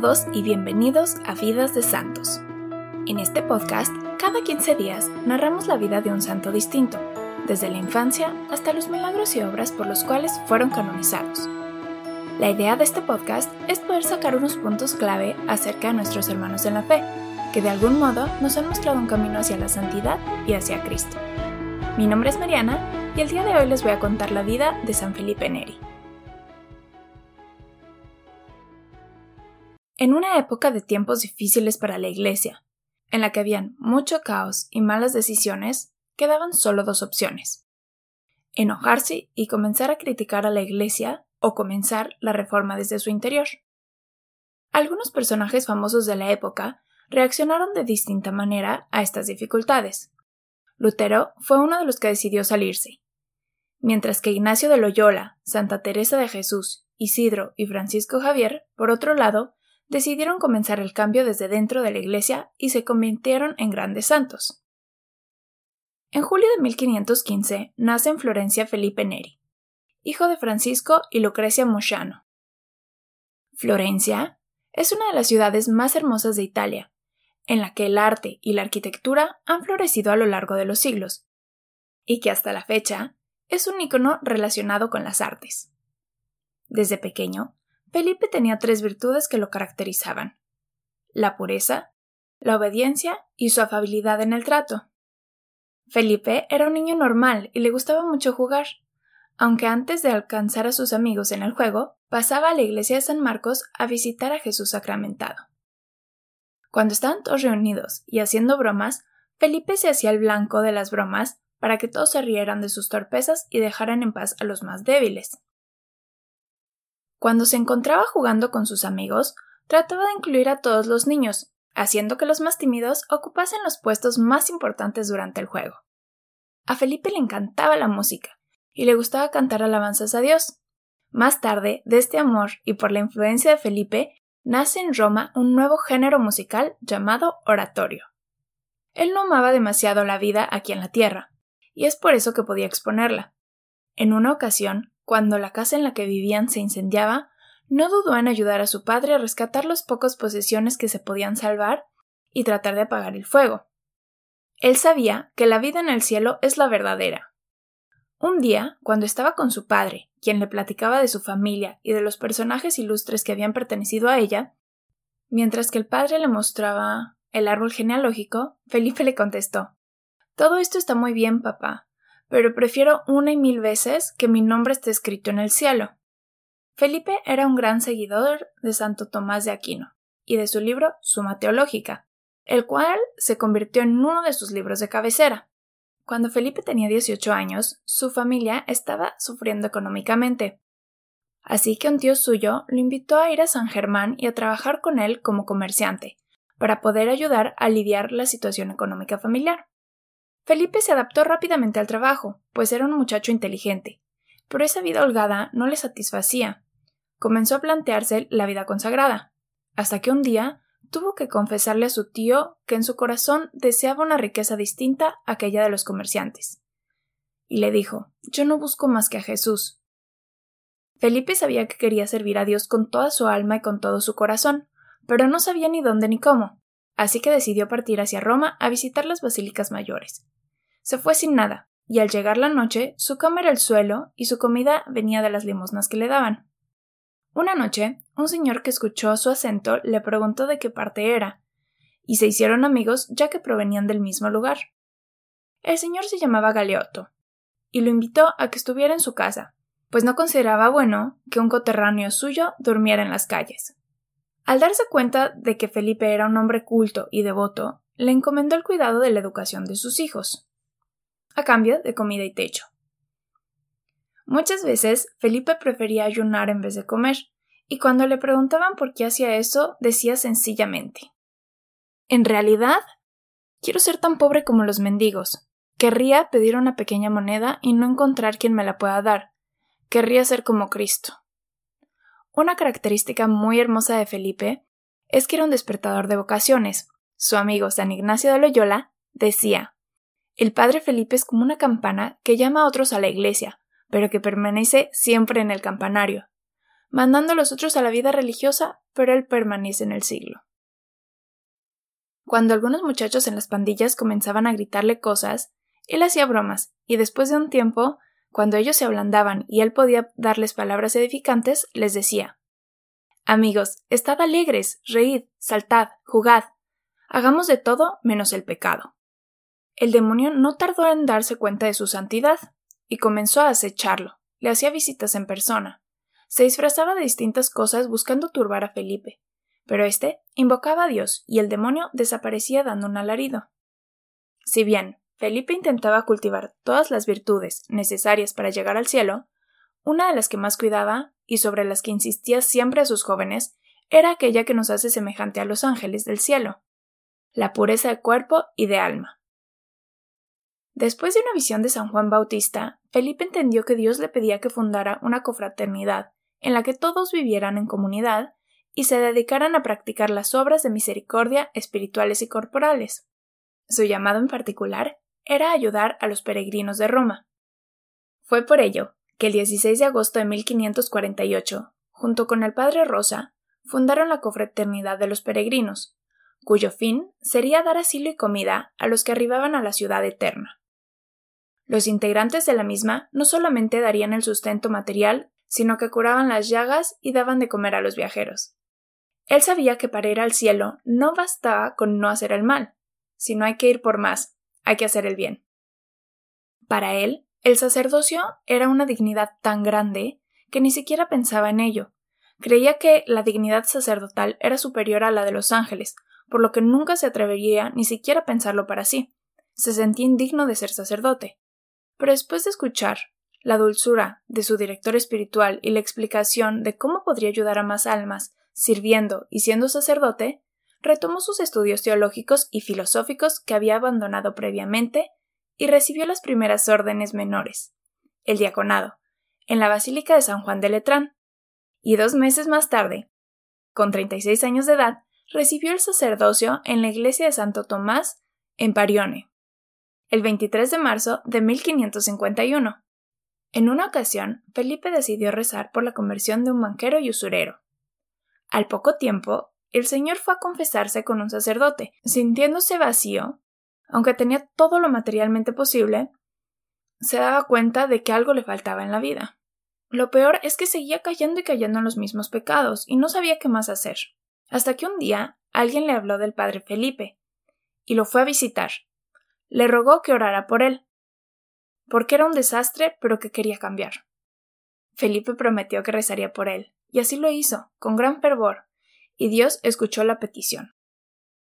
todos y bienvenidos a Vidas de Santos. En este podcast, cada 15 días narramos la vida de un santo distinto, desde la infancia hasta los milagros y obras por los cuales fueron canonizados. La idea de este podcast es poder sacar unos puntos clave acerca de nuestros hermanos en la fe, que de algún modo nos han mostrado un camino hacia la santidad y hacia Cristo. Mi nombre es Mariana y el día de hoy les voy a contar la vida de San Felipe Neri. En una época de tiempos difíciles para la Iglesia, en la que habían mucho caos y malas decisiones, quedaban solo dos opciones. Enojarse y comenzar a criticar a la Iglesia o comenzar la reforma desde su interior. Algunos personajes famosos de la época reaccionaron de distinta manera a estas dificultades. Lutero fue uno de los que decidió salirse, mientras que Ignacio de Loyola, Santa Teresa de Jesús, Isidro y Francisco Javier, por otro lado, decidieron comenzar el cambio desde dentro de la Iglesia y se convirtieron en grandes santos. En julio de 1515 nace en Florencia Felipe Neri, hijo de Francisco y Lucrecia Mosciano. Florencia es una de las ciudades más hermosas de Italia, en la que el arte y la arquitectura han florecido a lo largo de los siglos, y que hasta la fecha es un icono relacionado con las artes. Desde pequeño, Felipe tenía tres virtudes que lo caracterizaban la pureza, la obediencia y su afabilidad en el trato. Felipe era un niño normal y le gustaba mucho jugar, aunque antes de alcanzar a sus amigos en el juego, pasaba a la iglesia de San Marcos a visitar a Jesús sacramentado. Cuando estaban todos reunidos y haciendo bromas, Felipe se hacía el blanco de las bromas para que todos se rieran de sus torpezas y dejaran en paz a los más débiles. Cuando se encontraba jugando con sus amigos, trataba de incluir a todos los niños, haciendo que los más tímidos ocupasen los puestos más importantes durante el juego. A Felipe le encantaba la música, y le gustaba cantar alabanzas a Dios. Más tarde, de este amor y por la influencia de Felipe, nace en Roma un nuevo género musical llamado oratorio. Él no amaba demasiado la vida aquí en la tierra, y es por eso que podía exponerla. En una ocasión, cuando la casa en la que vivían se incendiaba, no dudó en ayudar a su padre a rescatar las pocas posesiones que se podían salvar y tratar de apagar el fuego. Él sabía que la vida en el cielo es la verdadera. Un día, cuando estaba con su padre, quien le platicaba de su familia y de los personajes ilustres que habían pertenecido a ella, mientras que el padre le mostraba el árbol genealógico, Felipe le contestó Todo esto está muy bien, papá, pero prefiero una y mil veces que mi nombre esté escrito en el cielo. Felipe era un gran seguidor de Santo Tomás de Aquino y de su libro Suma Teológica, el cual se convirtió en uno de sus libros de cabecera. Cuando Felipe tenía 18 años, su familia estaba sufriendo económicamente. Así que un tío suyo lo invitó a ir a San Germán y a trabajar con él como comerciante, para poder ayudar a lidiar la situación económica familiar. Felipe se adaptó rápidamente al trabajo, pues era un muchacho inteligente, pero esa vida holgada no le satisfacía. Comenzó a plantearse la vida consagrada, hasta que un día tuvo que confesarle a su tío que en su corazón deseaba una riqueza distinta a aquella de los comerciantes. Y le dijo Yo no busco más que a Jesús. Felipe sabía que quería servir a Dios con toda su alma y con todo su corazón, pero no sabía ni dónde ni cómo, así que decidió partir hacia Roma a visitar las basílicas mayores. Se fue sin nada, y al llegar la noche, su cama era el suelo y su comida venía de las limosnas que le daban. Una noche, un señor que escuchó su acento le preguntó de qué parte era, y se hicieron amigos ya que provenían del mismo lugar. El señor se llamaba Galeotto, y lo invitó a que estuviera en su casa, pues no consideraba bueno que un coterráneo suyo durmiera en las calles. Al darse cuenta de que Felipe era un hombre culto y devoto, le encomendó el cuidado de la educación de sus hijos a cambio de comida y techo. Muchas veces Felipe prefería ayunar en vez de comer, y cuando le preguntaban por qué hacía eso, decía sencillamente En realidad, quiero ser tan pobre como los mendigos. Querría pedir una pequeña moneda y no encontrar quien me la pueda dar. Querría ser como Cristo. Una característica muy hermosa de Felipe es que era un despertador de vocaciones. Su amigo San Ignacio de Loyola decía el padre Felipe es como una campana que llama a otros a la iglesia, pero que permanece siempre en el campanario. mandando a los otros a la vida religiosa, pero él permanece en el siglo. Cuando algunos muchachos en las pandillas comenzaban a gritarle cosas, él hacía bromas, y después de un tiempo, cuando ellos se ablandaban y él podía darles palabras edificantes, les decía Amigos, estad alegres, reíd, saltad, jugad. Hagamos de todo menos el pecado. El demonio no tardó en darse cuenta de su santidad, y comenzó a acecharlo. Le hacía visitas en persona. Se disfrazaba de distintas cosas buscando turbar a Felipe, pero éste invocaba a Dios y el demonio desaparecía dando un alarido. Si bien Felipe intentaba cultivar todas las virtudes necesarias para llegar al cielo, una de las que más cuidaba, y sobre las que insistía siempre a sus jóvenes, era aquella que nos hace semejante a los ángeles del cielo, la pureza de cuerpo y de alma. Después de una visión de San Juan Bautista, Felipe entendió que Dios le pedía que fundara una confraternidad en la que todos vivieran en comunidad y se dedicaran a practicar las obras de misericordia espirituales y corporales. Su llamado en particular era ayudar a los peregrinos de Roma. Fue por ello que el 16 de agosto de 1548, junto con el padre Rosa, fundaron la Confraternidad de los Peregrinos, cuyo fin sería dar asilo y comida a los que arribaban a la ciudad eterna. Los integrantes de la misma no solamente darían el sustento material, sino que curaban las llagas y daban de comer a los viajeros. Él sabía que para ir al cielo no bastaba con no hacer el mal, sino hay que ir por más, hay que hacer el bien. Para él, el sacerdocio era una dignidad tan grande que ni siquiera pensaba en ello. Creía que la dignidad sacerdotal era superior a la de los ángeles, por lo que nunca se atrevería ni siquiera a pensarlo para sí. Se sentía indigno de ser sacerdote. Pero después de escuchar la dulzura de su director espiritual y la explicación de cómo podría ayudar a más almas sirviendo y siendo sacerdote, retomó sus estudios teológicos y filosóficos que había abandonado previamente y recibió las primeras órdenes menores, el diaconado, en la Basílica de San Juan de Letrán, y dos meses más tarde, con 36 años de edad, recibió el sacerdocio en la iglesia de Santo Tomás en Parione, el 23 de marzo de 1551. En una ocasión, Felipe decidió rezar por la conversión de un banquero y usurero. Al poco tiempo, el señor fue a confesarse con un sacerdote, sintiéndose vacío, aunque tenía todo lo materialmente posible, se daba cuenta de que algo le faltaba en la vida. Lo peor es que seguía cayendo y cayendo en los mismos pecados, y no sabía qué más hacer. Hasta que un día alguien le habló del padre Felipe, y lo fue a visitar. Le rogó que orara por él, porque era un desastre, pero que quería cambiar. Felipe prometió que rezaría por él, y así lo hizo, con gran fervor, y Dios escuchó la petición.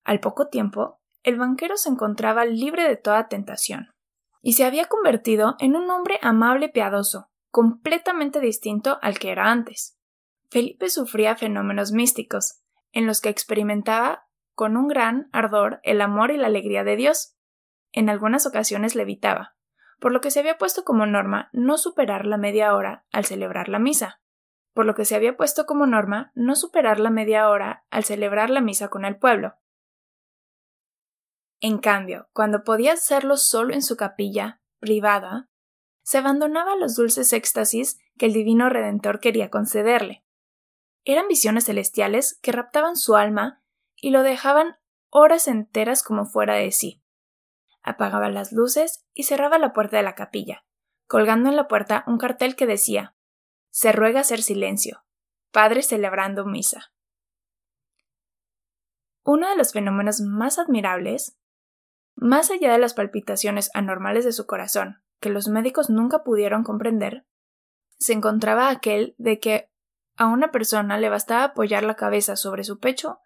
Al poco tiempo, el banquero se encontraba libre de toda tentación, y se había convertido en un hombre amable y piadoso, completamente distinto al que era antes. Felipe sufría fenómenos místicos, en los que experimentaba con un gran ardor el amor y la alegría de Dios. En algunas ocasiones levitaba, por lo que se había puesto como norma no superar la media hora al celebrar la misa, por lo que se había puesto como norma no superar la media hora al celebrar la misa con el pueblo. En cambio, cuando podía hacerlo solo en su capilla, privada, se abandonaba los dulces éxtasis que el divino Redentor quería concederle. Eran visiones celestiales que raptaban su alma y lo dejaban horas enteras como fuera de sí. Apagaba las luces y cerraba la puerta de la capilla, colgando en la puerta un cartel que decía Se ruega hacer silencio. Padre celebrando misa. Uno de los fenómenos más admirables, más allá de las palpitaciones anormales de su corazón, que los médicos nunca pudieron comprender, se encontraba aquel de que a una persona le bastaba apoyar la cabeza sobre su pecho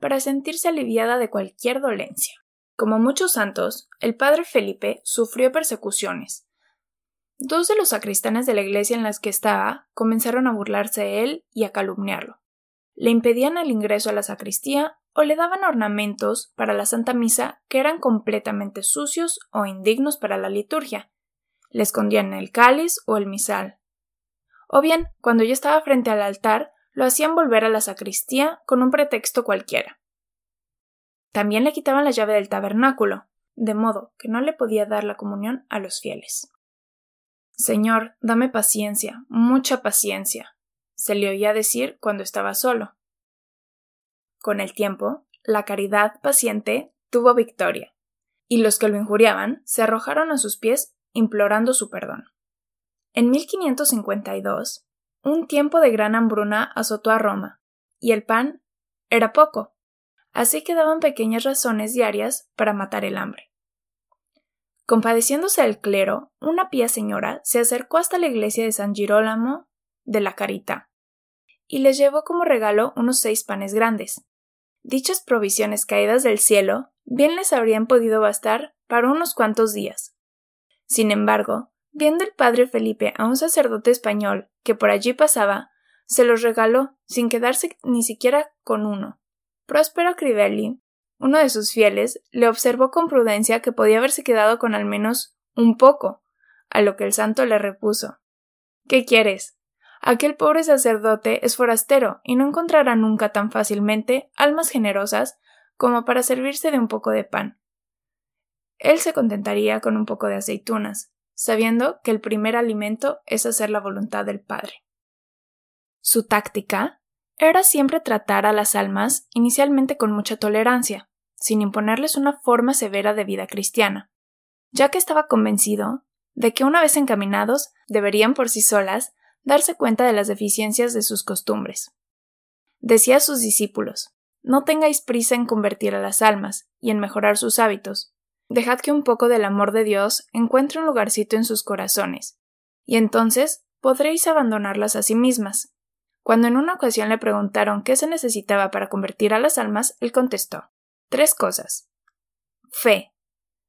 para sentirse aliviada de cualquier dolencia. Como muchos santos, el padre Felipe sufrió persecuciones. Dos de los sacristanes de la iglesia en las que estaba comenzaron a burlarse de él y a calumniarlo. Le impedían el ingreso a la sacristía o le daban ornamentos para la Santa Misa que eran completamente sucios o indignos para la liturgia. Le escondían el cáliz o el misal, o bien, cuando ya estaba frente al altar, lo hacían volver a la sacristía con un pretexto cualquiera. También le quitaban la llave del tabernáculo, de modo que no le podía dar la comunión a los fieles. Señor, dame paciencia, mucha paciencia. se le oía decir cuando estaba solo. Con el tiempo, la caridad paciente tuvo victoria, y los que lo injuriaban se arrojaron a sus pies implorando su perdón. En 1552, un tiempo de gran hambruna azotó a Roma, y el pan era poco, así que daban pequeñas razones diarias para matar el hambre. Compadeciéndose del clero, una pía señora se acercó hasta la iglesia de San Girolamo de la Carita y les llevó como regalo unos seis panes grandes. Dichas provisiones caídas del cielo bien les habrían podido bastar para unos cuantos días. Sin embargo, viendo el padre Felipe a un sacerdote español que por allí pasaba, se los regaló sin quedarse ni siquiera con uno. Próspero Crivelli, uno de sus fieles, le observó con prudencia que podía haberse quedado con al menos un poco, a lo que el santo le repuso ¿Qué quieres? Aquel pobre sacerdote es forastero y no encontrará nunca tan fácilmente almas generosas como para servirse de un poco de pan. Él se contentaría con un poco de aceitunas, sabiendo que el primer alimento es hacer la voluntad del Padre. Su táctica era siempre tratar a las almas inicialmente con mucha tolerancia, sin imponerles una forma severa de vida cristiana, ya que estaba convencido de que una vez encaminados deberían por sí solas darse cuenta de las deficiencias de sus costumbres. Decía a sus discípulos No tengáis prisa en convertir a las almas y en mejorar sus hábitos. Dejad que un poco del amor de Dios encuentre un lugarcito en sus corazones, y entonces podréis abandonarlas a sí mismas. Cuando en una ocasión le preguntaron qué se necesitaba para convertir a las almas, él contestó Tres cosas. Fe,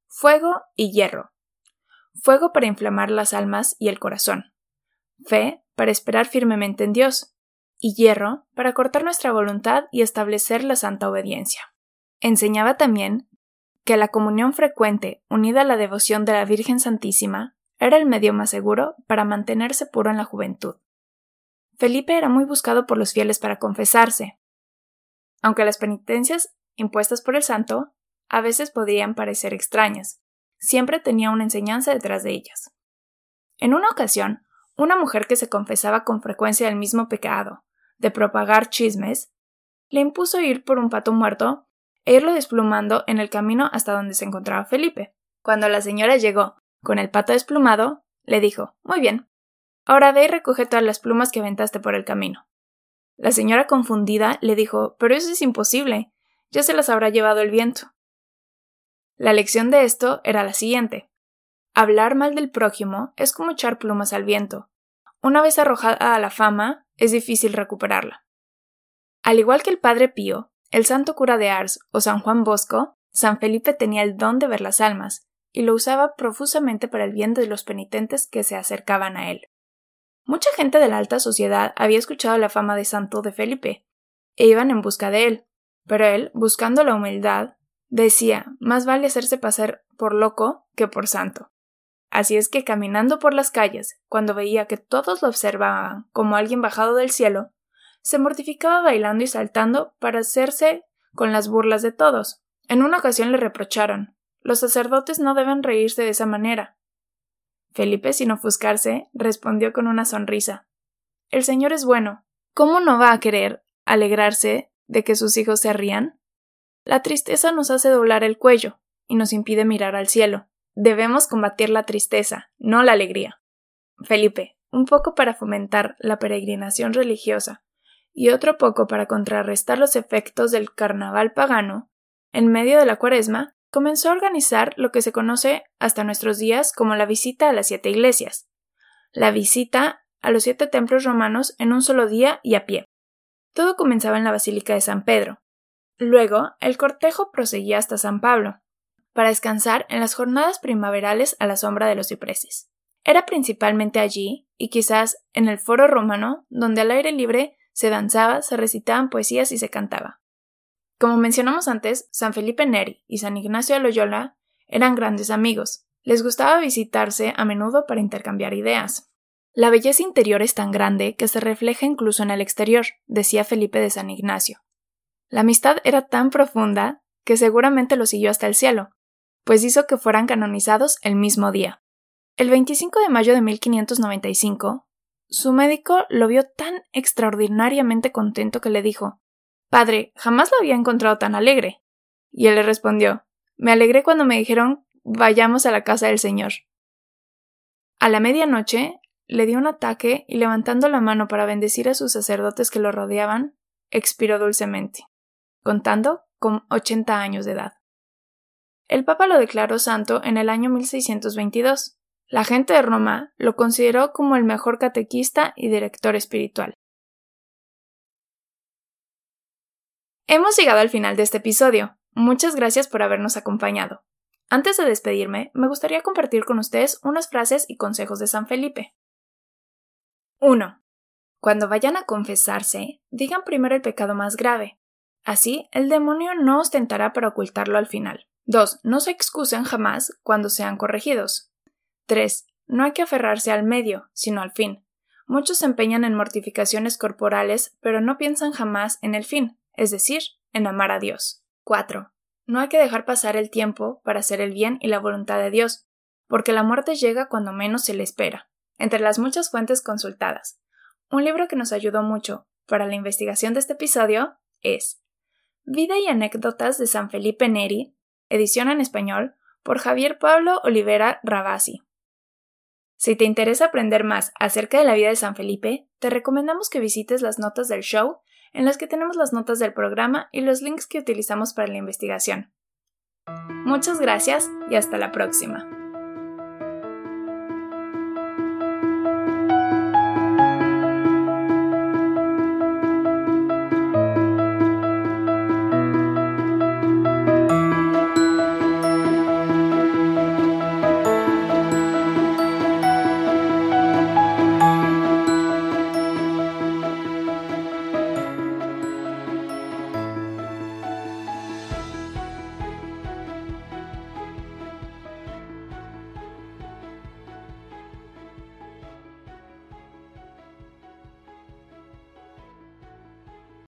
fuego y hierro. Fuego para inflamar las almas y el corazón. Fe para esperar firmemente en Dios, y hierro para cortar nuestra voluntad y establecer la santa obediencia. Enseñaba también que la comunión frecuente, unida a la devoción de la Virgen Santísima, era el medio más seguro para mantenerse puro en la juventud. Felipe era muy buscado por los fieles para confesarse. Aunque las penitencias impuestas por el santo a veces podrían parecer extrañas, siempre tenía una enseñanza detrás de ellas. En una ocasión, una mujer que se confesaba con frecuencia del mismo pecado, de propagar chismes, le impuso ir por un pato muerto e irlo desplumando en el camino hasta donde se encontraba Felipe. Cuando la señora llegó con el pato desplumado, le dijo Muy bien. Ahora ve y recoge todas las plumas que aventaste por el camino. La señora confundida le dijo Pero eso es imposible. Ya se las habrá llevado el viento. La lección de esto era la siguiente. Hablar mal del prójimo es como echar plumas al viento. Una vez arrojada a la fama, es difícil recuperarla. Al igual que el padre Pío, el santo cura de Ars o San Juan Bosco, San Felipe tenía el don de ver las almas, y lo usaba profusamente para el bien de los penitentes que se acercaban a él. Mucha gente de la alta sociedad había escuchado la fama de santo de Felipe, e iban en busca de él, pero él, buscando la humildad, decía más vale hacerse pasar por loco que por santo. Así es que caminando por las calles, cuando veía que todos lo observaban como alguien bajado del cielo, se mortificaba bailando y saltando para hacerse con las burlas de todos. En una ocasión le reprocharon Los sacerdotes no deben reírse de esa manera. Felipe, sin ofuscarse, respondió con una sonrisa El Señor es bueno. ¿Cómo no va a querer alegrarse de que sus hijos se rían? La tristeza nos hace doblar el cuello y nos impide mirar al cielo. Debemos combatir la tristeza, no la alegría. Felipe, un poco para fomentar la peregrinación religiosa y otro poco para contrarrestar los efectos del carnaval pagano, en medio de la cuaresma, comenzó a organizar lo que se conoce hasta nuestros días como la visita a las siete iglesias, la visita a los siete templos romanos en un solo día y a pie. Todo comenzaba en la Basílica de San Pedro. Luego, el cortejo proseguía hasta San Pablo, para descansar en las jornadas primaverales a la sombra de los cipreses. Era principalmente allí, y quizás en el foro romano, donde al aire libre se danzaba, se recitaban poesías y se cantaba. Como mencionamos antes, San Felipe Neri y San Ignacio de Loyola eran grandes amigos. Les gustaba visitarse a menudo para intercambiar ideas. La belleza interior es tan grande que se refleja incluso en el exterior, decía Felipe de San Ignacio. La amistad era tan profunda que seguramente lo siguió hasta el cielo, pues hizo que fueran canonizados el mismo día. El 25 de mayo de 1595, su médico lo vio tan extraordinariamente contento que le dijo Padre, jamás lo había encontrado tan alegre. Y él le respondió Me alegré cuando me dijeron vayamos a la casa del Señor. A la medianoche le dio un ataque y levantando la mano para bendecir a sus sacerdotes que lo rodeaban, expiró dulcemente, contando con ochenta años de edad. El Papa lo declaró santo en el año 1622. La gente de Roma lo consideró como el mejor catequista y director espiritual. Hemos llegado al final de este episodio. Muchas gracias por habernos acompañado. Antes de despedirme, me gustaría compartir con ustedes unas frases y consejos de San Felipe. 1. Cuando vayan a confesarse, digan primero el pecado más grave. Así, el demonio no ostentará para ocultarlo al final. 2. No se excusen jamás cuando sean corregidos. 3. No hay que aferrarse al medio, sino al fin. Muchos se empeñan en mortificaciones corporales, pero no piensan jamás en el fin, es decir, en amar a Dios. 4. No hay que dejar pasar el tiempo para hacer el bien y la voluntad de Dios, porque la muerte llega cuando menos se le espera. Entre las muchas fuentes consultadas, un libro que nos ayudó mucho para la investigación de este episodio es Vida y anécdotas de San Felipe Neri, edición en español, por Javier Pablo Olivera Rabasi. Si te interesa aprender más acerca de la vida de San Felipe, te recomendamos que visites las notas del show en las que tenemos las notas del programa y los links que utilizamos para la investigación. Muchas gracias y hasta la próxima.